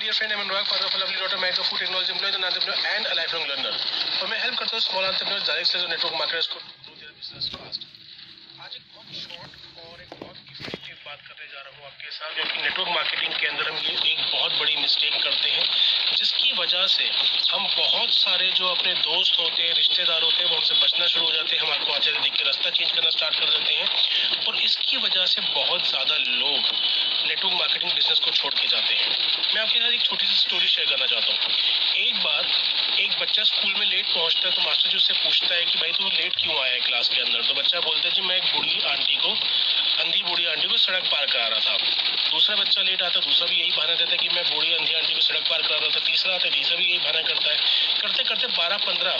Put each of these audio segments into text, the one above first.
dear friend, I'm Anurag, father of a lovely daughter, married to a food technology employee, an entrepreneur and a. और मैं help करता हूँ small entrepreneurs, direct sellers और network marketers को grow their business fast आज एक बहुत short और एक बहुत इफ़ेक्टिव बात करने जा रहा हूँ आपके साथ क्योंकि नेटवर्क मार्केटिंग के अंदर हम ये एक बहुत बड़ी मिस्टेक करते हैं जिसकी वजह से हम बहुत सारे जो अपने दोस्त होते हैं रिश्तेदार होते हैं वो हमसे बचना शुरू हो जाते हैं हम आपको आते देख के रास्ता चेंज करना स्टार्ट कर देते हैं और इसकी वजह से बहुत ज़्यादा लोग नेटवर्क मार्केटिंग बिज़नेस को छोड़ के जाते हैं। मैं आपके साथ एक छोटी सी स्टोरी शेयर करना चाहता हूँ। एक बार एक बच्चा स्कूल में लेट पहुँचता है तो मास्टर जी उससे पूछता है कि भाई तू लेट क्यों आया है क्लास के अंदर? तो बच्चा बोलता है, जी, मैं एक बूढ़ी आंटी को, अंधी बूढ़ी आंटी को सड़क पार करा रहा था। दूसरा बच्चा लेट आता दूसरा भी यही बहाना देता है कि मैं बूढ़ी अंधी आंटी को सड़क पार करा रहा था। तीसरा आता है, तीसरा भी यही बहाना करता है। करते करते बारह, पंद्रह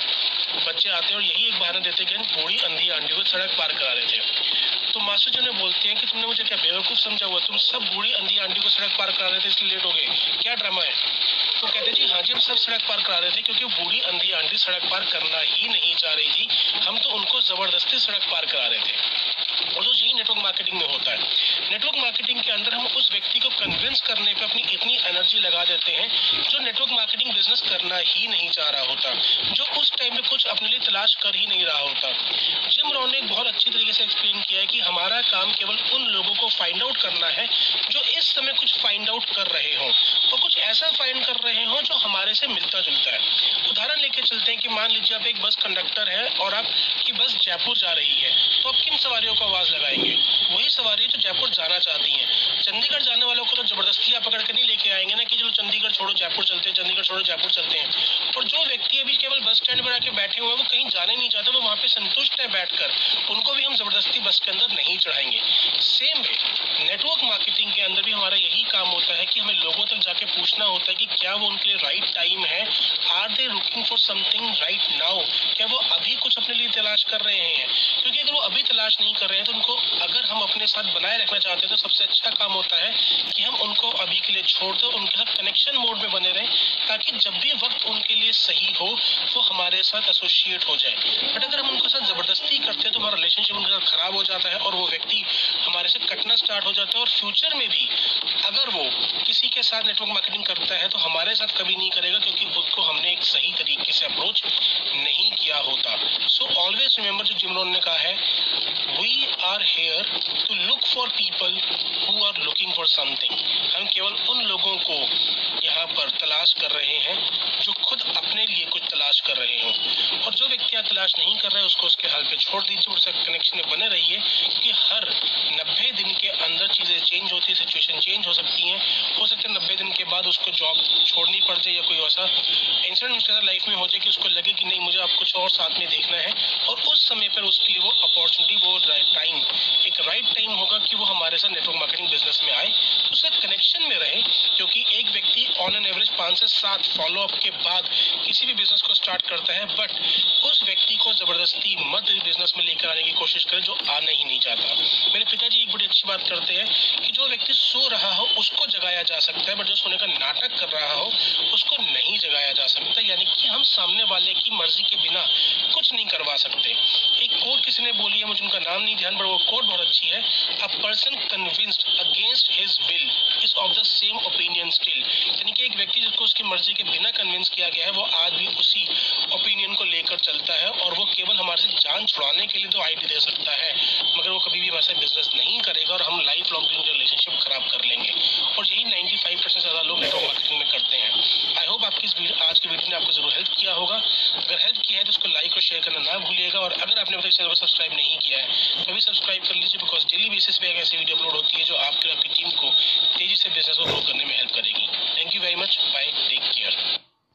बच्चे आते हैं और यही एक बहाना देते हैं कि बूढ़ी अंधी आंटी को सड़क पार करा रहे थे तो मास्टर जी उन्हें बोलते हैं कि तुमने मुझे क्या बेवकूफ़ समझा हुआ? तुम सब बूढ़ी अंधी आंटी को सड़क पार करा रहे थे, इसलिए लेट हो गए। क्या ड्रामा है? तो कहते जी हाँ जी, हम सब सड़क पार करा रहे थे, क्योंकि बूढ़ी अंधी आंटी सड़क पार करना ही नहीं चाह रही थी। हम तो उनको ज़बरदस्ती सड़क पार करा रहे थे। और जो यही नेटवर्क मार्केटिंग में होता है। नेटवर्क मार्केटिंग के अंदर हम उस व्यक्ति को कन्विंस करने पे अपनी इतनी एनर्जी लगा देते हैं जो नेटवर्क मार्केटिंग बिज़नेस करना ही नहीं चाह रहा होता, जो उस टाइम में कुछ अपने लिए तलाश कर ही नहीं रहा होता। जिम रॉन ने बहुत अच्छी तरीके से एक्सप्लेन किया है कि हमारा काम केवल उन लोगों को फाइंड आउट करना है जो इस समय कुछ फाइंड आउट कर रहे हो और कुछ ऐसा फाइंड कर रहे हो जो हमारे से मिलता जुलता है। उदाहरण लेके चलते हैं कि मान लीजिए आप एक बस कंडक्टर है और आपकी बस जयपुर जा रही है तो आप किन सवारियों को आवाज़ लगाएँगे? वही सवारी जो जयपुर जाना चाहती है। चंडीगढ़ जाने वालों को तो ज़बरदस्ती पकड़ के नहीं लेके आएँगे चलो चंडीगढ़ छोड़ो, जयपुर चलते हैं, चंडीगढ़ छोड़ो, जयपुर चलते हैं। और जो व्यक्ति अभी केवल बस स्टैंड पर आके बैठे हुए हैं, वो कहीं जाने नहीं चाहते, वो वहाँ पे संतुष्ट है बैठकर। उनको भी हम ज़बरदस्ती बस के अंदर नहीं चढ़ाएँगे। सेम वे नेटवर्क मार्केटिंग के अंदर भी हमारा यही काम होता है कि हमें लोगों तक जाके पूछना होता है कि क्या वो उनके लिए राइट टाइम है? Are they looking for something right now क्या वो अभी कुछ अपने लिए तलाश कर रहे हैं? क्योंकि अगर वो अभी तलाश नहीं कर रहे हैं तो उनको अगर हम अपने साथ बनाए रखना चाहते हैं तो सबसे अच्छा काम होता है कि हम उनको अभी के लिए छोड़ दो, उनके साथ कनेक्शन मोड में बने रहें, ताकि जब भी वक्त उनके लिए सही हो, वो हमारे साथ एसोसिएट हो जाए। बट अगर हम उनके साथ ज़बरदस्ती करते हैं तो हमारा रिलेशनशिप उनके साथ खराब हो जाता है और वो व्यक्ति हमारे से कटना स्टार्ट हो जाता है। और फ्यूचर में भी, अगर वो किसी के साथ नेटवर्क मार्केटिंग करता है तो हमारे साथ कभी नहीं करेगा, क्योंकि उसको हमने एक सही तरीके से अप्रोच नहीं किया होता। सो ऑलवेज रिमेंबर जो जिमरोन ने कहा है we are here to look for people who are looking for something हम केवल उन लोगों को यहाँ पर तलाश कर रहे हैं जो खुद अपने लिए कुछ तलाश कर रहे हो। और जो व्यक्ति तलाश नहीं कर रहे उसको उसके हाल पे छोड़ दीजिए। उससे कनेक्शन में बने रहिए, क्योंकि हर नब्बे दिन के अंदर चीज़ें चेंज होती है सिचुएशन चेंज हो सकती हैं। हो सकता है नब्बे दिन के बाद उसको जॉब छोड़नी पड़ जाए या कोई ऐसा इंसिडेंट उसके साथ लाइफ में हो जाए कि उसको लगे कि नहीं, मुझे आप कुछ और साथ में देखना है। और उस समय पर उसके लिए वो अपॉर्चुनिटी वो टाइम एक राइट टाइम होगा कि वो हमारे साथ नेटवर्क मार्केटिंग बिज़नेस में आए उससे कनेक्शन में रहे, क्योंकि एक व्यक्ति ऑन एन एवरेज पाँच से सात फॉलो अप के बाद किसी भी बिज़नेस को स्टार्ट करता है बट उस व्यक्ति को ज़बरदस्ती मत बिज़नेस में लेकर आने की कोशिश करें जो आना ही नहीं चाहता मेरे पिताजी एक बड़ी अच्छी बात करते हैं कि जो व्यक्ति सो रहा हो, उसको जगाया जा सकता है बट जो सोने का नाटक कर रहा हो, उसको नहीं जगाया जा सकता। यानी कि हम सामने वाले की मर्ज़ी के बिना कुछ नहीं करवा सकते। एक कोट किसी ने बोली है, मुझे उनका नाम नहीं ध्यान पर वो कोट बहुत अच्छी है। A person convinced against his will is of the same opinion still यानी कि एक व्यक्ति जिसको उसकी मर्ज़ी के बिना कन्विंस किया गया गया है, वो आज भी उसी ओपिनियन को लेकर चलता है और वो केवल हमारे से जान छुड़ाने के लिए तो आईडी दे सकता है, मगर वो कभी भी हमारे बिज़नेस नहीं करेगा और हम लाइफ लॉन्ग रिलेशनशिप खराब कर लेंगे। और यही 95 परसेंट ज़्यादा लोग नेटवर्क मार्केटिंग में करते हैं। आई होप आपकी इस आज की वीडियो ने आपको ज़रूर हेल्प किया होगा। अगर हेल्प किया है तो उसको लाइक और शेयर करना ना भूलिएगा और अगर आपने मेरे चैनल को सब्सक्राइब नहीं किया है तो भी सब्सक्राइब कर लीजिए बिकॉज़ डेली बेसिस पे एक ऐसी वीडियो अपलोड होती है जो आपकी आपकी टीम को तेज़ी से बिज़नेस को ग्रो करने में हेल्प करेगी। Thank you very much bye take care